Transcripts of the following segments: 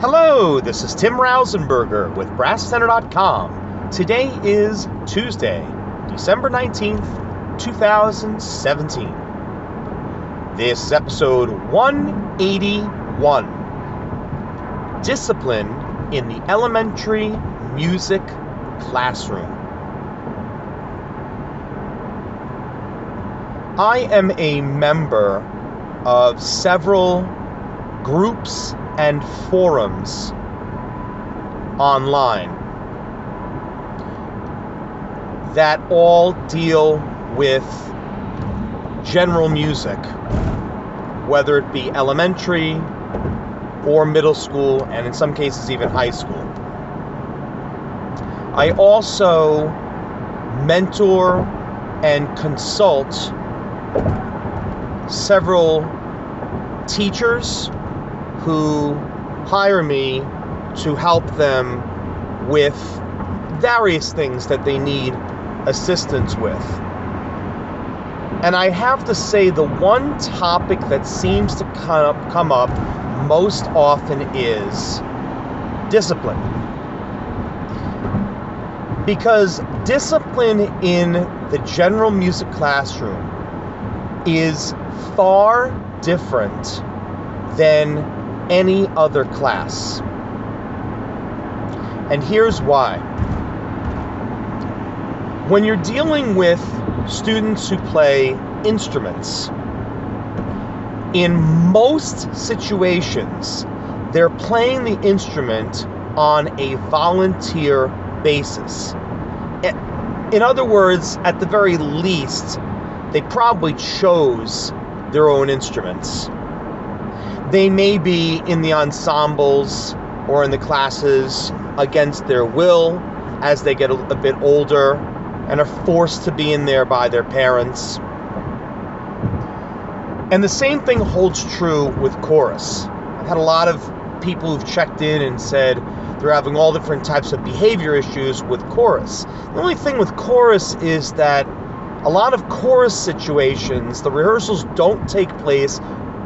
Hello, this is Tim Rausenberger with BrassCenter.com. Today is Tuesday, December 19th, 2017. This is episode 181 Discipline in the Elementary Music Classroom. I am a member of several groups and forums online that all deal with general music, whether it be elementary or middle school, and in some cases, even high school. I also mentor and consult several teachers who hire me to help them with various things that they need assistance with. And I have to say, the one topic that seems to come up, come up most often is discipline. Because discipline in the general music classroom is far different than any other class. And here's why. When you're dealing with students who play instruments, in most situations, they're playing the instrument on a volunteer basis. In other words, at the very least, they probably chose their own instruments. They may be in the ensembles or in the classes against their will as they get a, a bit older and are forced to be in there by their parents. And the same thing holds true with chorus. I've had a lot of people who've checked in and said they're having all different types of behavior issues with chorus. The only thing with chorus is that a lot of chorus situations, the rehearsals don't take place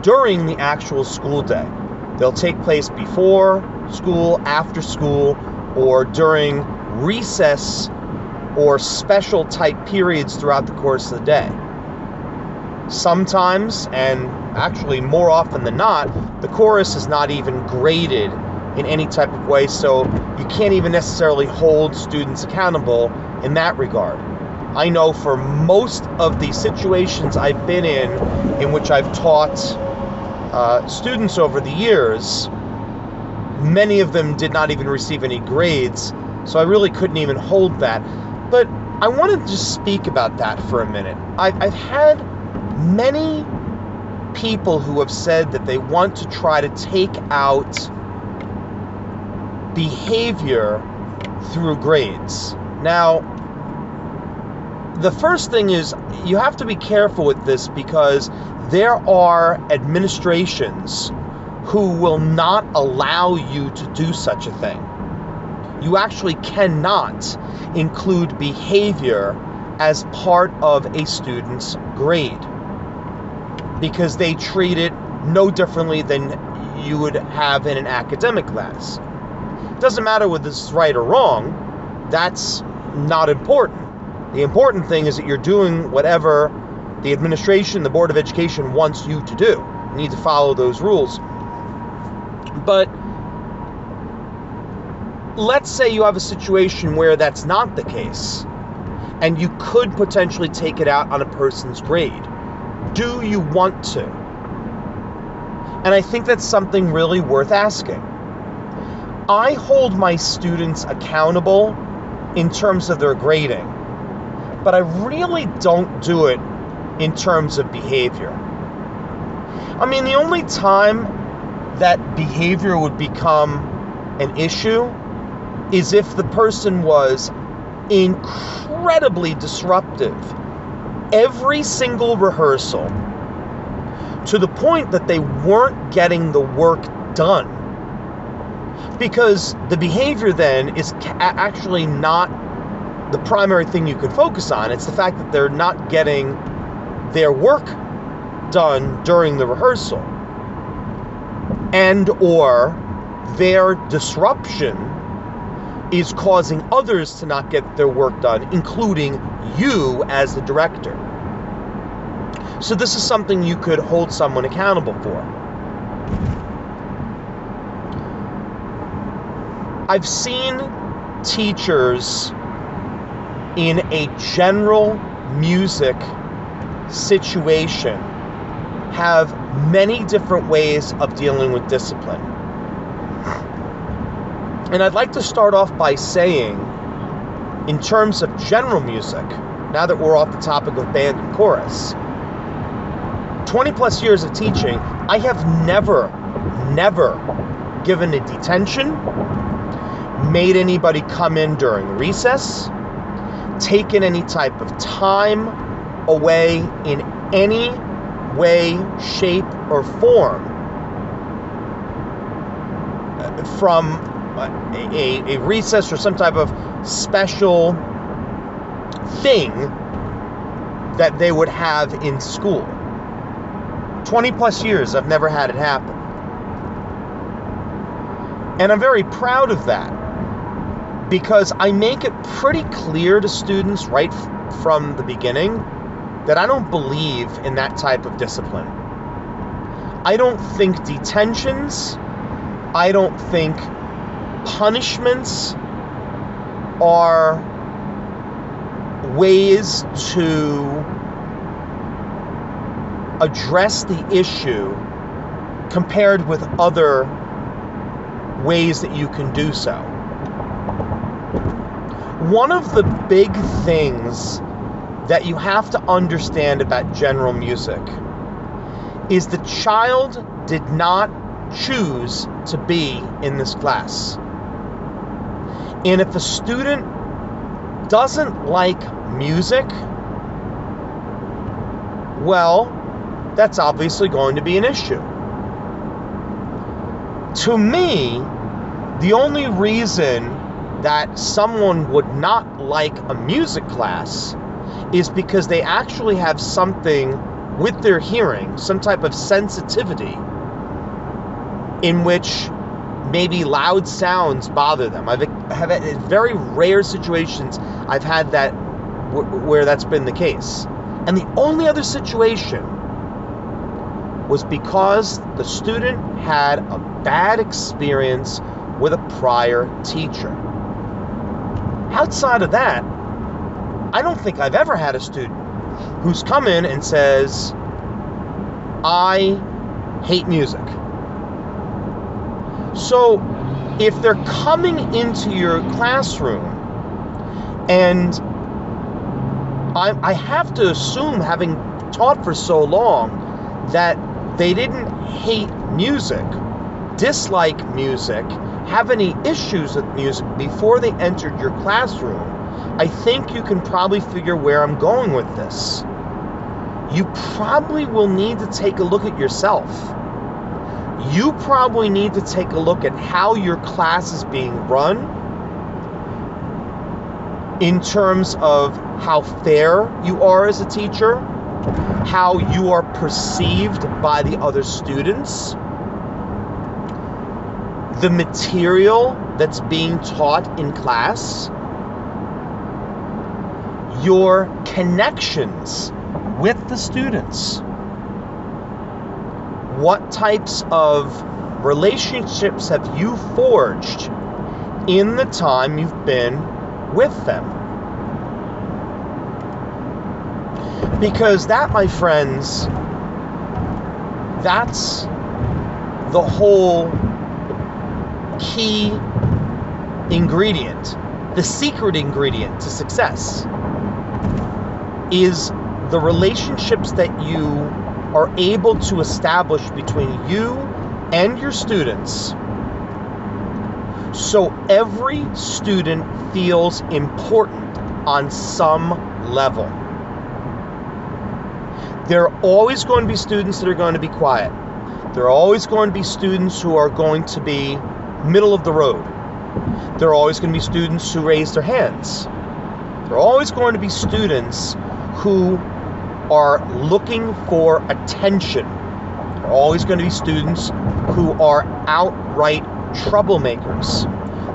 during the actual school day. They'll take place before school, after school, or during recess or special type periods throughout the course of the day. Sometimes, and actually more often than not, the chorus is not even graded in any type of way, so you can't even necessarily hold students accountable in that regard. I know for most of the situations I've been in, in which I've taught uh, students over the years, many of them did not even receive any grades, so I really couldn't even hold that. But I wanted to just speak about that for a minute. I've, I've had many people who have said that they want to try to take out behavior through grades. Now, the first thing is you have to be careful with this because there are administrations who will not allow you to do such a thing. You actually cannot include behavior as part of a student's grade because they treat it no differently than you would have in an academic class. Doesn't matter whether is right or wrong, that's not important. The important thing is that you're doing whatever the administration, the Board of Education wants you to do. You need to follow those rules. But let's say you have a situation where that's not the case, and you could potentially take it out on a person's grade. Do you want to? And I think that's something really worth asking. I hold my students accountable in terms of their grading, but I really don't do it in terms of behavior. I mean, the only time that behavior would become an issue is if the person was incredibly disruptive every single rehearsal to the point that they weren't getting the work done. Because the behavior then is actually not the primary thing you could focus on. It's the fact that they're not getting their work done during the rehearsal and or their disruption is causing others to not get their work done, including you as the director. So, this is something you could hold someone accountable for. I've seen teachers in a general music situation have many different ways of dealing with discipline. And I'd like to start off by saying, in terms of general music, now that we're off the topic of band and chorus, 20 plus years of teaching, I have never, never given a detention, made anybody come in during recess, taken any type of time away in any way, shape, or form uh, from uh, a, a, recess or some type of special thing that they would have in school. 20 plus years, I've never had it happen. And I'm very proud of that because I make it pretty clear to students right from the beginning that I don't believe in that type of discipline. I don't think detentions, I don't think punishments are ways to address the issue compared with other ways that you can do so. One of the big things that you have to understand about general music is the child did not choose to be in this class. And if a student doesn't like music, well, that's obviously going to be an issue. To me, the only reason that someone would not like a music class is because they actually have something with their hearing, some type of sensitivity in which maybe loud sounds bother them. I've have had very rare situations I've had that where that's been the case. And the only other situation was because the student had a bad experience with a prior teacher. Outside of that, I don't think I've ever had a student who's come in and says, I hate music. So if they're coming into your classroom and I, I have to assume, having taught for so long, that they didn't hate music, dislike music, have any issues with music before they entered your classroom, I think you can probably figure where I'm going with this. You probably will need to take a look at yourself. You probably need to take a look at how your class is being run in terms of how fair you are as a teacher, how you are perceived by the other students, the material that's being taught in class, your connections with the students. What types of relationships have you forged in the time you've been with them? Because that, my friends, that's the whole key ingredient, the secret ingredient to success is the relationships that you are able to establish between you and your students so every student feels important on some level. There are always going to be students that are going to be quiet. There are always going to be students who are going to be middle of the road. There are always going to be students who raise their hands. There are always going to be students who are looking for attention. There are always going to be students who are outright troublemakers.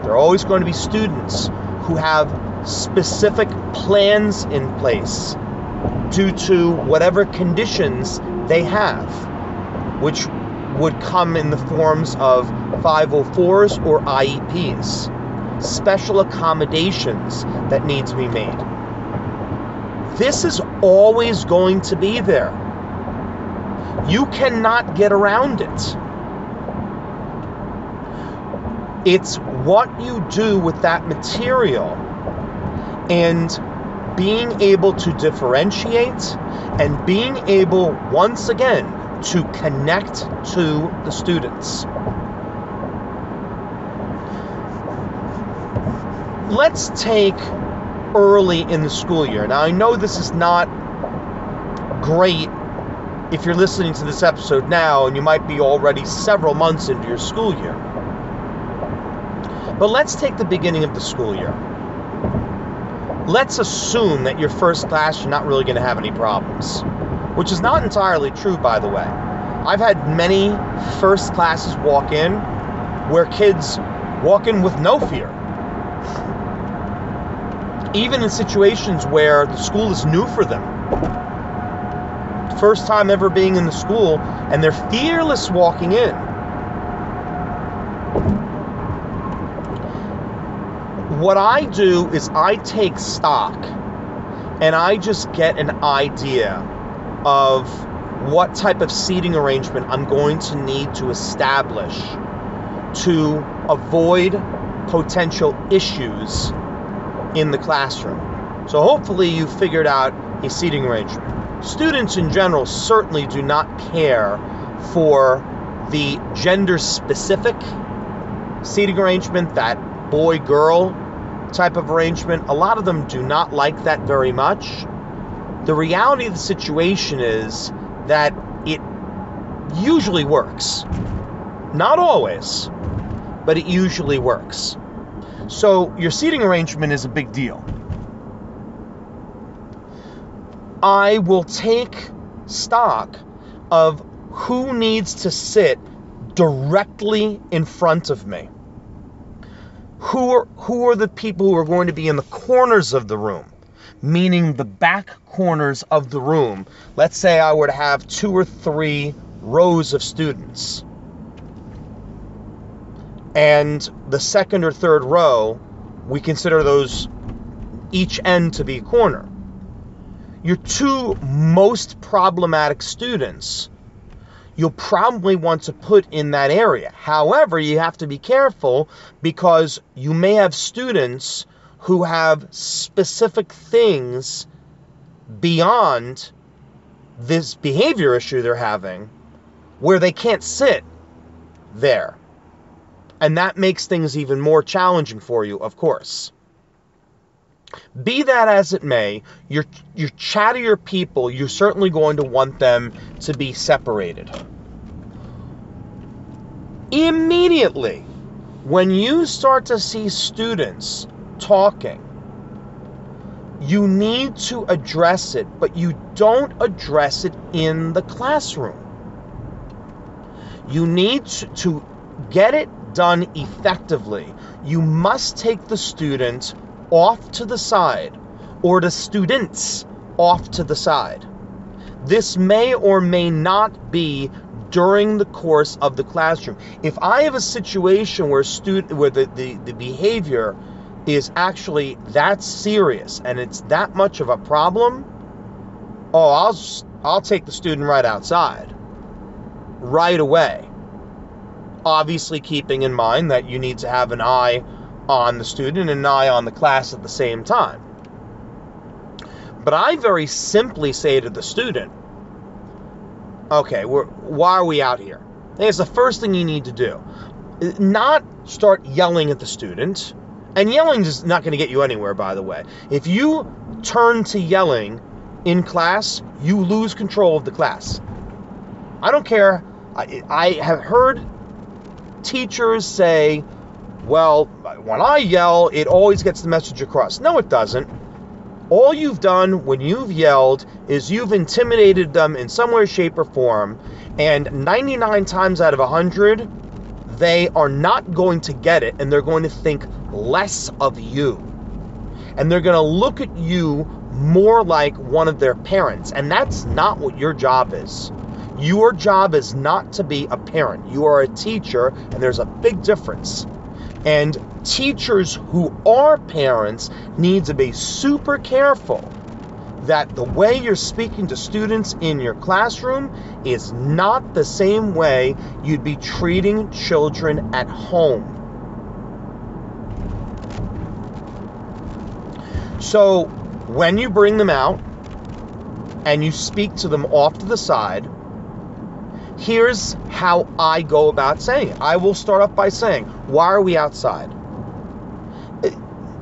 There are always going to be students who have specific plans in place due to whatever conditions they have, which would come in the forms of 504s or IEPs, special accommodations that need to be made. This is always going to be there. You cannot get around it. It's what you do with that material and being able to differentiate and being able, once again, to connect to the students. Let's take early in the school year. Now, I know this is not great if you're listening to this episode now and you might be already several months into your school year. But let's take the beginning of the school year. Let's assume that your first class you're not really going to have any problems, which is not entirely true, by the way. I've had many first classes walk in where kids walk in with no fear. Even in situations where the school is new for them. First time ever being in the school, and they're fearless walking in. what I do is I take stock and I just get an idea of what type of seating arrangement I'm going to need to establish to avoid potential issues in the classroom. So hopefully you figured out a seating arrangement. Students in general certainly do not care for the gender specific seating arrangement that boy girl type of arrangement. A lot of them do not like that very much. The reality of the situation is that it usually works. Not always, but it usually works. So your seating arrangement is a big deal. I will take stock of who needs to sit directly in front of me. Who are who are the people who are going to be in the corners of the room? Meaning the back corners of the room. Let's say i were to have two or three rows of students and the second or third row we consider those each end to be a corner your two most problematic students you'll probably want to put in that area. However, you have to be careful because you may have students who have specific things beyond this behavior issue they're having where they can't sit there. And that makes things even more challenging for you, of course. Be that as it may, your your chattier people, you're certainly going to want them to be separated. Immediately, when you start to see students talking, you need to address it, but you don't address it in the classroom. You need to, get it done effectively. You must take the student off to the side or the students off to the side. This may or may not be during the course of the classroom. If I have a situation where student where the, the, the behavior is actually that serious and it's that much of a problem, oh, I'll I'll take the student right outside right away. Obviously keeping in mind that you need to have an eye on the student and an eye on the class at the same time. But I very simply say to the student, okay, why are we out here? it's the first thing you need to do. Not start yelling at the student. And yelling is not going to get you anywhere, by the way. If you turn to yelling in class, you lose control of the class. I don't care. I, I have heard teachers say, well, when I yell, it always gets the message across. No, it doesn't. All you've done when you've yelled is you've intimidated them in some way, shape, or form, and 99 times out of 100, they are not going to get it and they're going to think less of you. And they're going to look at you more like one of their parents. And that's not what your job is. Your job is not to be a parent. You are a teacher, and there's a big difference. And teachers who are parents need to be super careful that the way you're speaking to students in your classroom is not the same way you'd be treating children at home. So, when you bring them out and you speak to them off to the side, here's how I go about saying it. I will start off by saying, Why are we outside?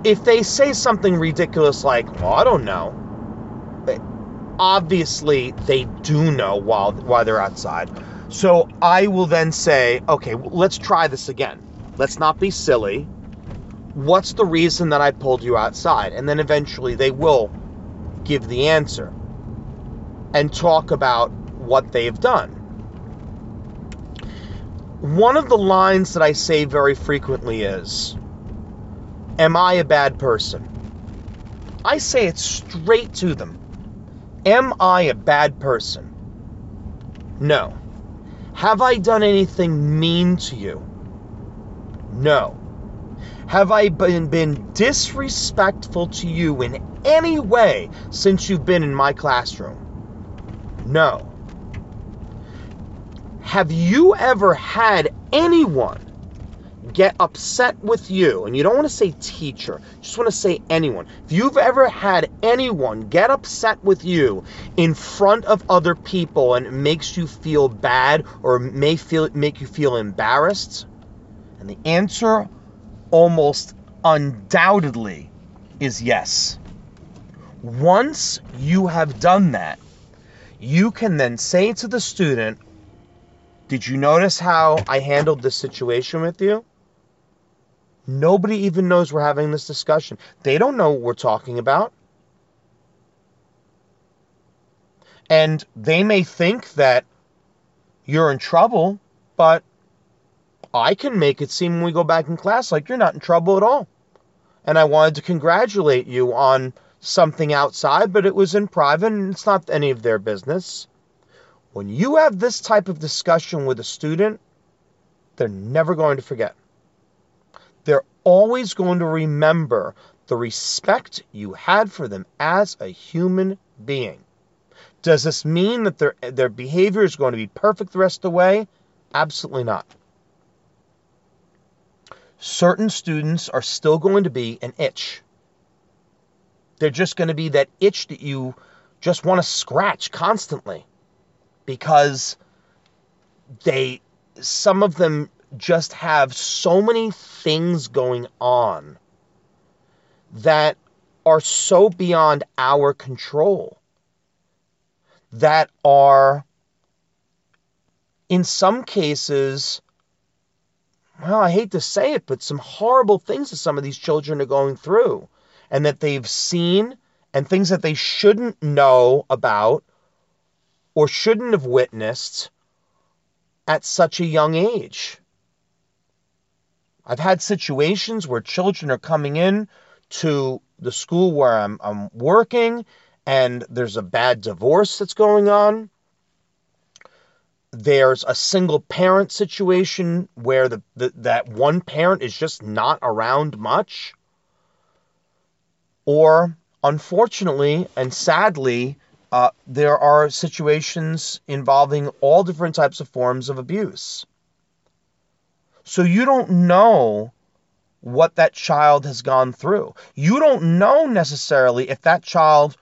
If they say something ridiculous like, Well, I don't know, obviously they do know why they're outside. So I will then say, Okay, let's try this again. Let's not be silly. What's the reason that I pulled you outside? And then eventually they will give the answer and talk about what they've done one of the lines that I say very frequently is Am I a bad person? I say it straight to them. Am I a bad person? No. Have I done anything mean to you? No. Have I been, been disrespectful to you in any way since you've been in my classroom? No. Have you ever had anyone get upset with you? And you don't want to say teacher, just want to say anyone. If you've ever had anyone get upset with you in front of other people and it makes you feel bad or may feel make you feel embarrassed, and the answer almost undoubtedly is yes. Once you have done that, you can then say to the student, did you notice how I handled this situation with you? Nobody even knows we're having this discussion. They don't know what we're talking about. And they may think that you're in trouble, but I can make it seem when we go back in class like you're not in trouble at all. And I wanted to congratulate you on something outside, but it was in private and it's not any of their business. When you have this type of discussion with a student, they're never going to forget. They're always going to remember the respect you had for them as a human being. Does this mean that their, their behavior is going to be perfect the rest of the way? Absolutely not. Certain students are still going to be an itch. They're just going to be that itch that you just want to scratch constantly because they some of them just have so many things going on that are so beyond our control that are in some cases well I hate to say it but some horrible things that some of these children are going through and that they've seen and things that they shouldn't know about or shouldn't have witnessed at such a young age. I've had situations where children are coming in to the school where I'm, I'm working and there's a bad divorce that's going on. There's a single parent situation where the, the that one parent is just not around much. Or unfortunately and sadly, uh, there are situations involving all different types of forms of abuse. So you don't know what that child has gone through. You don't know necessarily if that child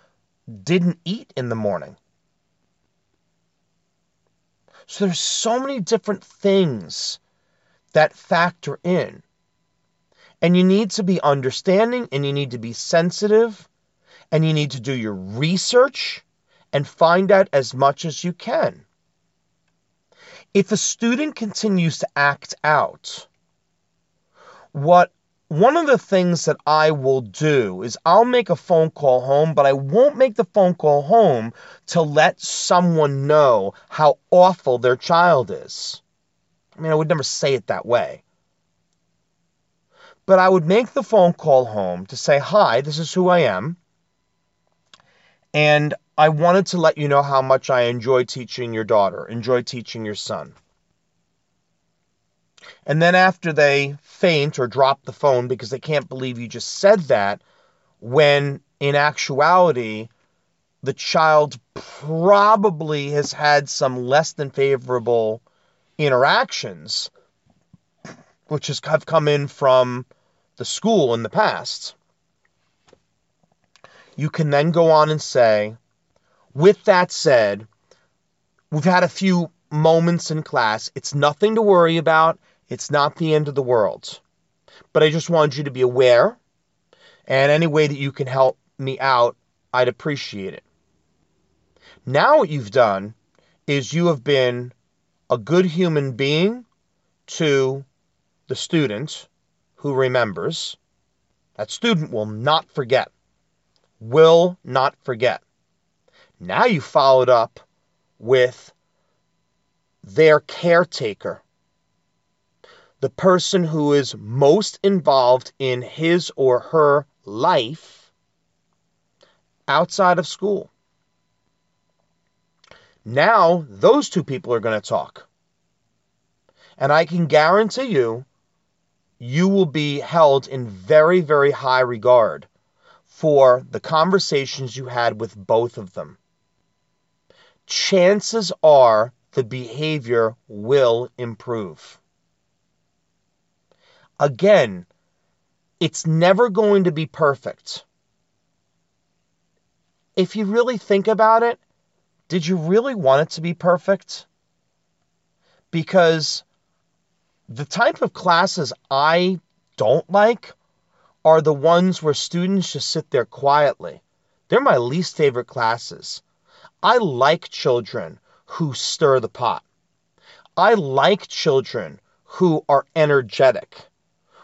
didn't eat in the morning. So there's so many different things that factor in. And you need to be understanding and you need to be sensitive and you need to do your research and find out as much as you can. If a student continues to act out, what one of the things that I will do is I'll make a phone call home, but I won't make the phone call home to let someone know how awful their child is. I mean, I would never say it that way. But I would make the phone call home to say, Hi, this is who I am. And I wanted to let you know how much I enjoy teaching your daughter, enjoy teaching your son. And then after they faint or drop the phone because they can't believe you just said that, when in actuality, the child probably has had some less than favorable interactions, which has have come in from the school in the past. You can then go on and say, with that said, we've had a few moments in class. It's nothing to worry about. It's not the end of the world. But I just wanted you to be aware, and any way that you can help me out, I'd appreciate it. Now, what you've done is you have been a good human being to the student who remembers. That student will not forget. Will not forget. Now you followed up with their caretaker, the person who is most involved in his or her life outside of school. Now, those two people are going to talk. And I can guarantee you, you will be held in very, very high regard for the conversations you had with both of them. Chances are the behavior will improve. Again, it's never going to be perfect. If you really think about it, did you really want it to be perfect? Because the type of classes I don't like are the ones where students just sit there quietly. They're my least favorite classes. I like children who stir the pot. I like children who are energetic,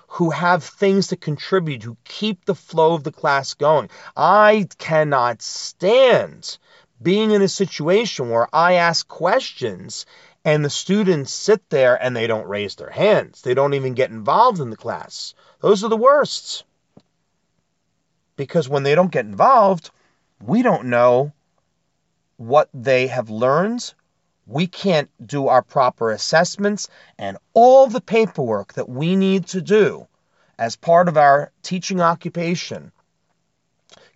who have things to contribute, who keep the flow of the class going. I cannot stand being in a situation where I ask questions and the students sit there and they don't raise their hands. They don't even get involved in the class. Those are the worst. Because when they don't get involved, we don't know what they have learned. We can't do our proper assessments and all the paperwork that we need to do as part of our teaching occupation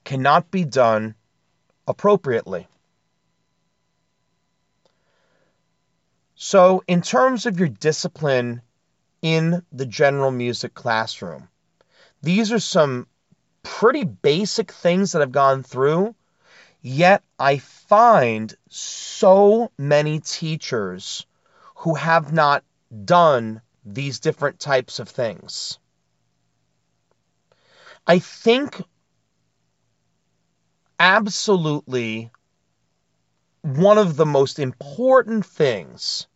cannot be done appropriately. So, in terms of your discipline in the general music classroom, these are some pretty basic things that I've gone through, yet I find so many teachers who have not done these different types of things. I think absolutely one of the most important things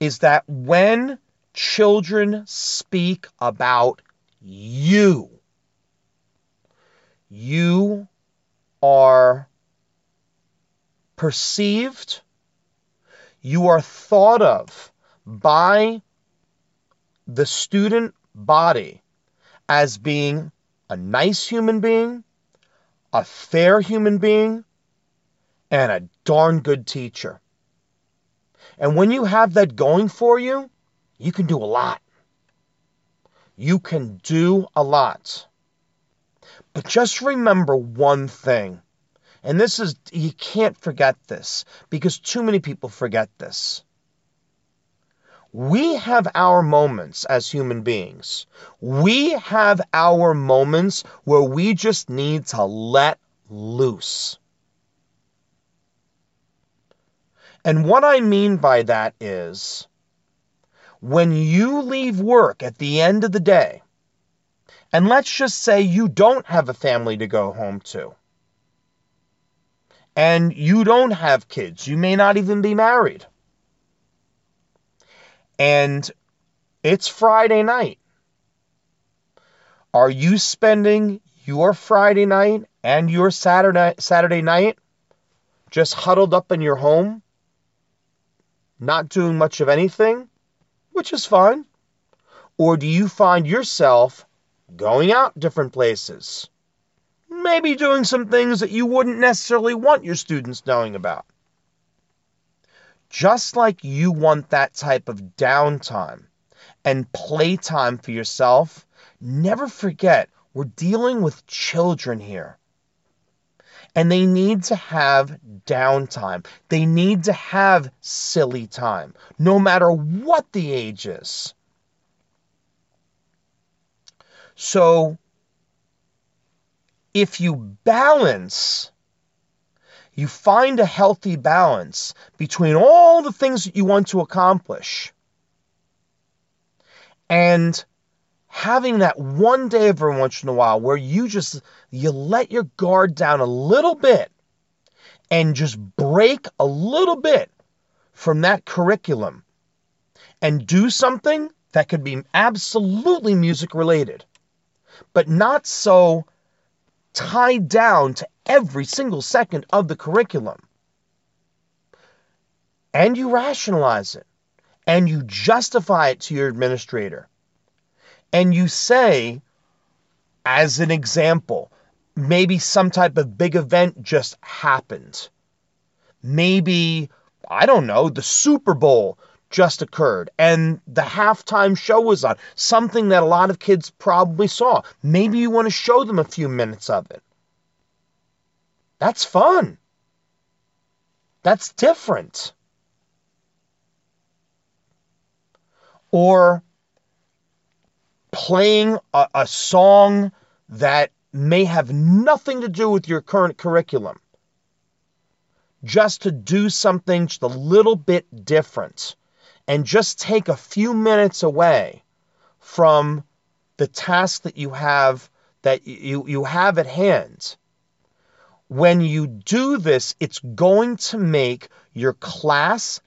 is that when children speak about you, you are perceived, you are thought of by the student body as being a nice human being, a fair human being, and a darn good teacher. And when you have that going for you, you can do a lot. You can do a lot. But just remember one thing. And this is, you can't forget this because too many people forget this. We have our moments as human beings. We have our moments where we just need to let loose. And what I mean by that is when you leave work at the end of the day, and let's just say you don't have a family to go home to, and you don't have kids, you may not even be married, and it's Friday night. Are you spending your Friday night and your Saturday Saturday night just huddled up in your home not doing much of anything, which is fine? Or do you find yourself going out different places? Maybe doing some things that you wouldn't necessarily want your students knowing about. Just like you want that type of downtime and playtime for yourself, never forget we're dealing with children here. And they need to have downtime. They need to have silly time, no matter what the age is. So, if you balance, you find a healthy balance between all the things that you want to accomplish and having that one day every once in a while where you just you let your guard down a little bit and just break a little bit from that curriculum and do something that could be absolutely music related but not so tied down to every single second of the curriculum and you rationalize it and you justify it to your administrator and you say, as an example, maybe some type of big event just happened. Maybe, I don't know, the Super Bowl just occurred and the halftime show was on, something that a lot of kids probably saw. Maybe you want to show them a few minutes of it. That's fun. That's different. Or playing a, a song that may have nothing to do with your current curriculum, just to do something just a little bit different and just take a few minutes away from the task that you have that you, you have at hand. When you do this, it's going to make your class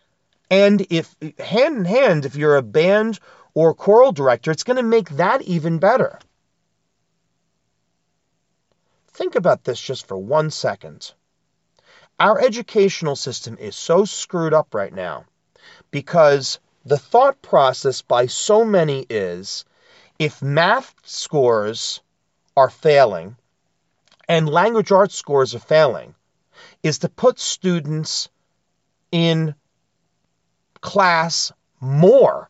and if hand in hand, if you're a band or choral director, it's going to make that even better. Think about this just for one second. Our educational system is so screwed up right now because the thought process by so many is if math scores are failing and language arts scores are failing, is to put students in class more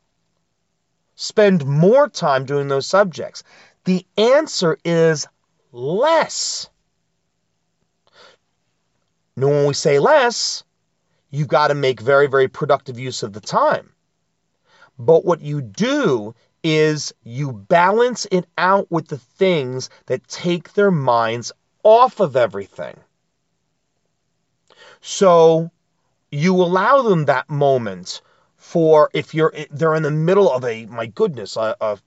spend more time doing those subjects? The answer is less. Now, when we say less, you've got to make very, very productive use of the time. But what you do is you balance it out with the things that take their minds off of everything. So you allow them that moment for if you're they're in the middle of a my goodness a a,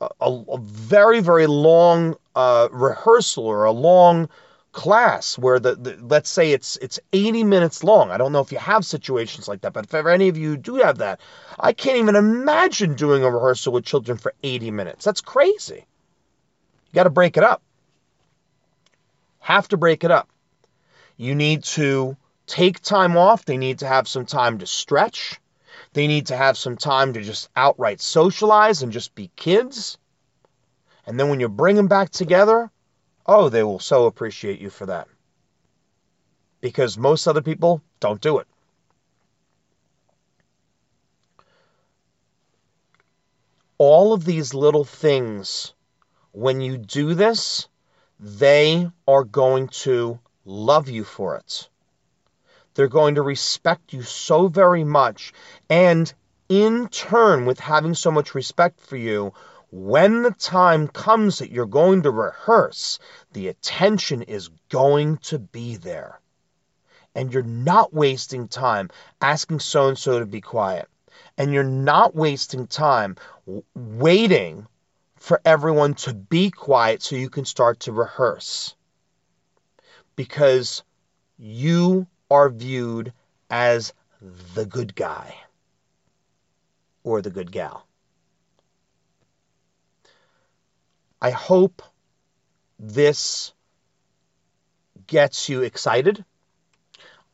a, a very very long uh, rehearsal or a long class where the, the, let's say it's it's 80 minutes long. I don't know if you have situations like that, but if any of you do have that, I can't even imagine doing a rehearsal with children for 80 minutes. That's crazy. You got to break it up. Have to break it up. You need to take time off. They need to have some time to stretch. They need to have some time to just outright socialize and just be kids. And then when you bring them back together, oh, they will so appreciate you for that. Because most other people don't do it. All of these little things, when you do this, they are going to love you for it. They're going to respect you so very much. And in turn, with having so much respect for you, when the time comes that you're going to rehearse, the attention is going to be there. And you're not wasting time asking so and so to be quiet. And you're not wasting time waiting for everyone to be quiet so you can start to rehearse. Because you are viewed as the good guy or the good gal. I hope this gets you excited.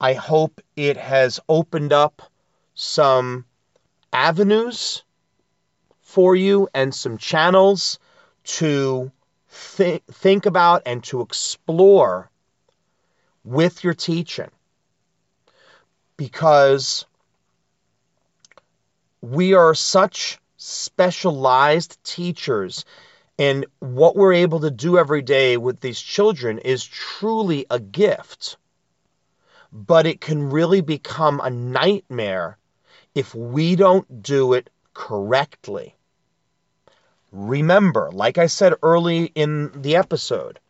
I hope it has opened up some avenues for you and some channels to think, think about and to explore with your teaching. Because we are such specialized teachers and what we're able to do every day with these children is truly a gift. But it can really become a nightmare if we don't do it correctly. Remember, like I said early in the episode,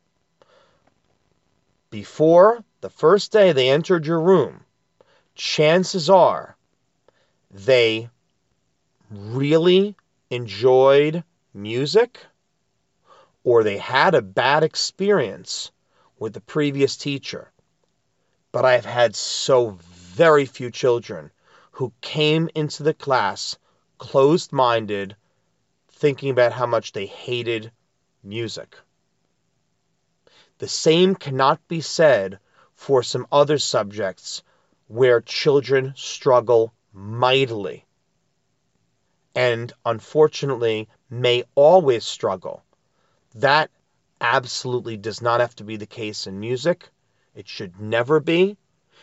before the first day they entered your room, chances are they really enjoyed music or they had a bad experience with the previous teacher. But I've had so very few children who came into the class closed minded, thinking about how much they hated music. The same cannot be said for some other subjects where children struggle mightily and unfortunately may always struggle that absolutely does not have to be the case in music. It should never be.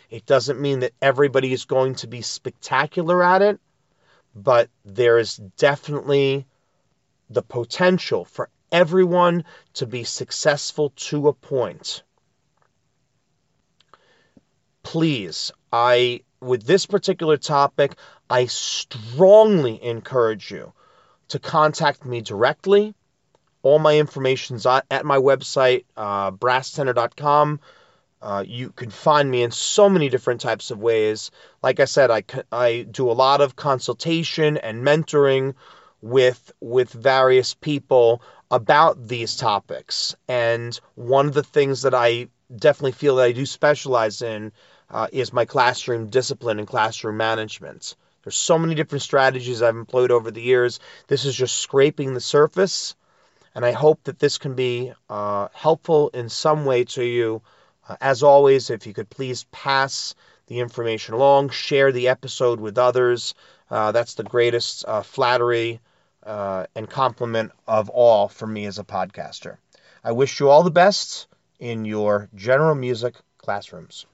It doesn't mean that everybody is going to be spectacular at it, but there is definitely the potential for everyone to be successful to a point. Please, I with this particular topic, I strongly encourage you to contact me directly all my information's at my website, uh, brasstenor.com. Uh, you can find me in so many different types of ways. Like I said, I, I do a lot of consultation and mentoring with with various people about these topics. And one of the things that I definitely feel that I do specialize in uh, is my classroom discipline and classroom management. There's so many different strategies I've employed over the years. This is just scraping the surface and I hope that this can be uh, helpful in some way to you. Uh, as always, if you could please pass the information along, share the episode with others. Uh, that's the greatest uh, flattery uh, and compliment of all for me as a podcaster. I wish you all the best in your general music classrooms.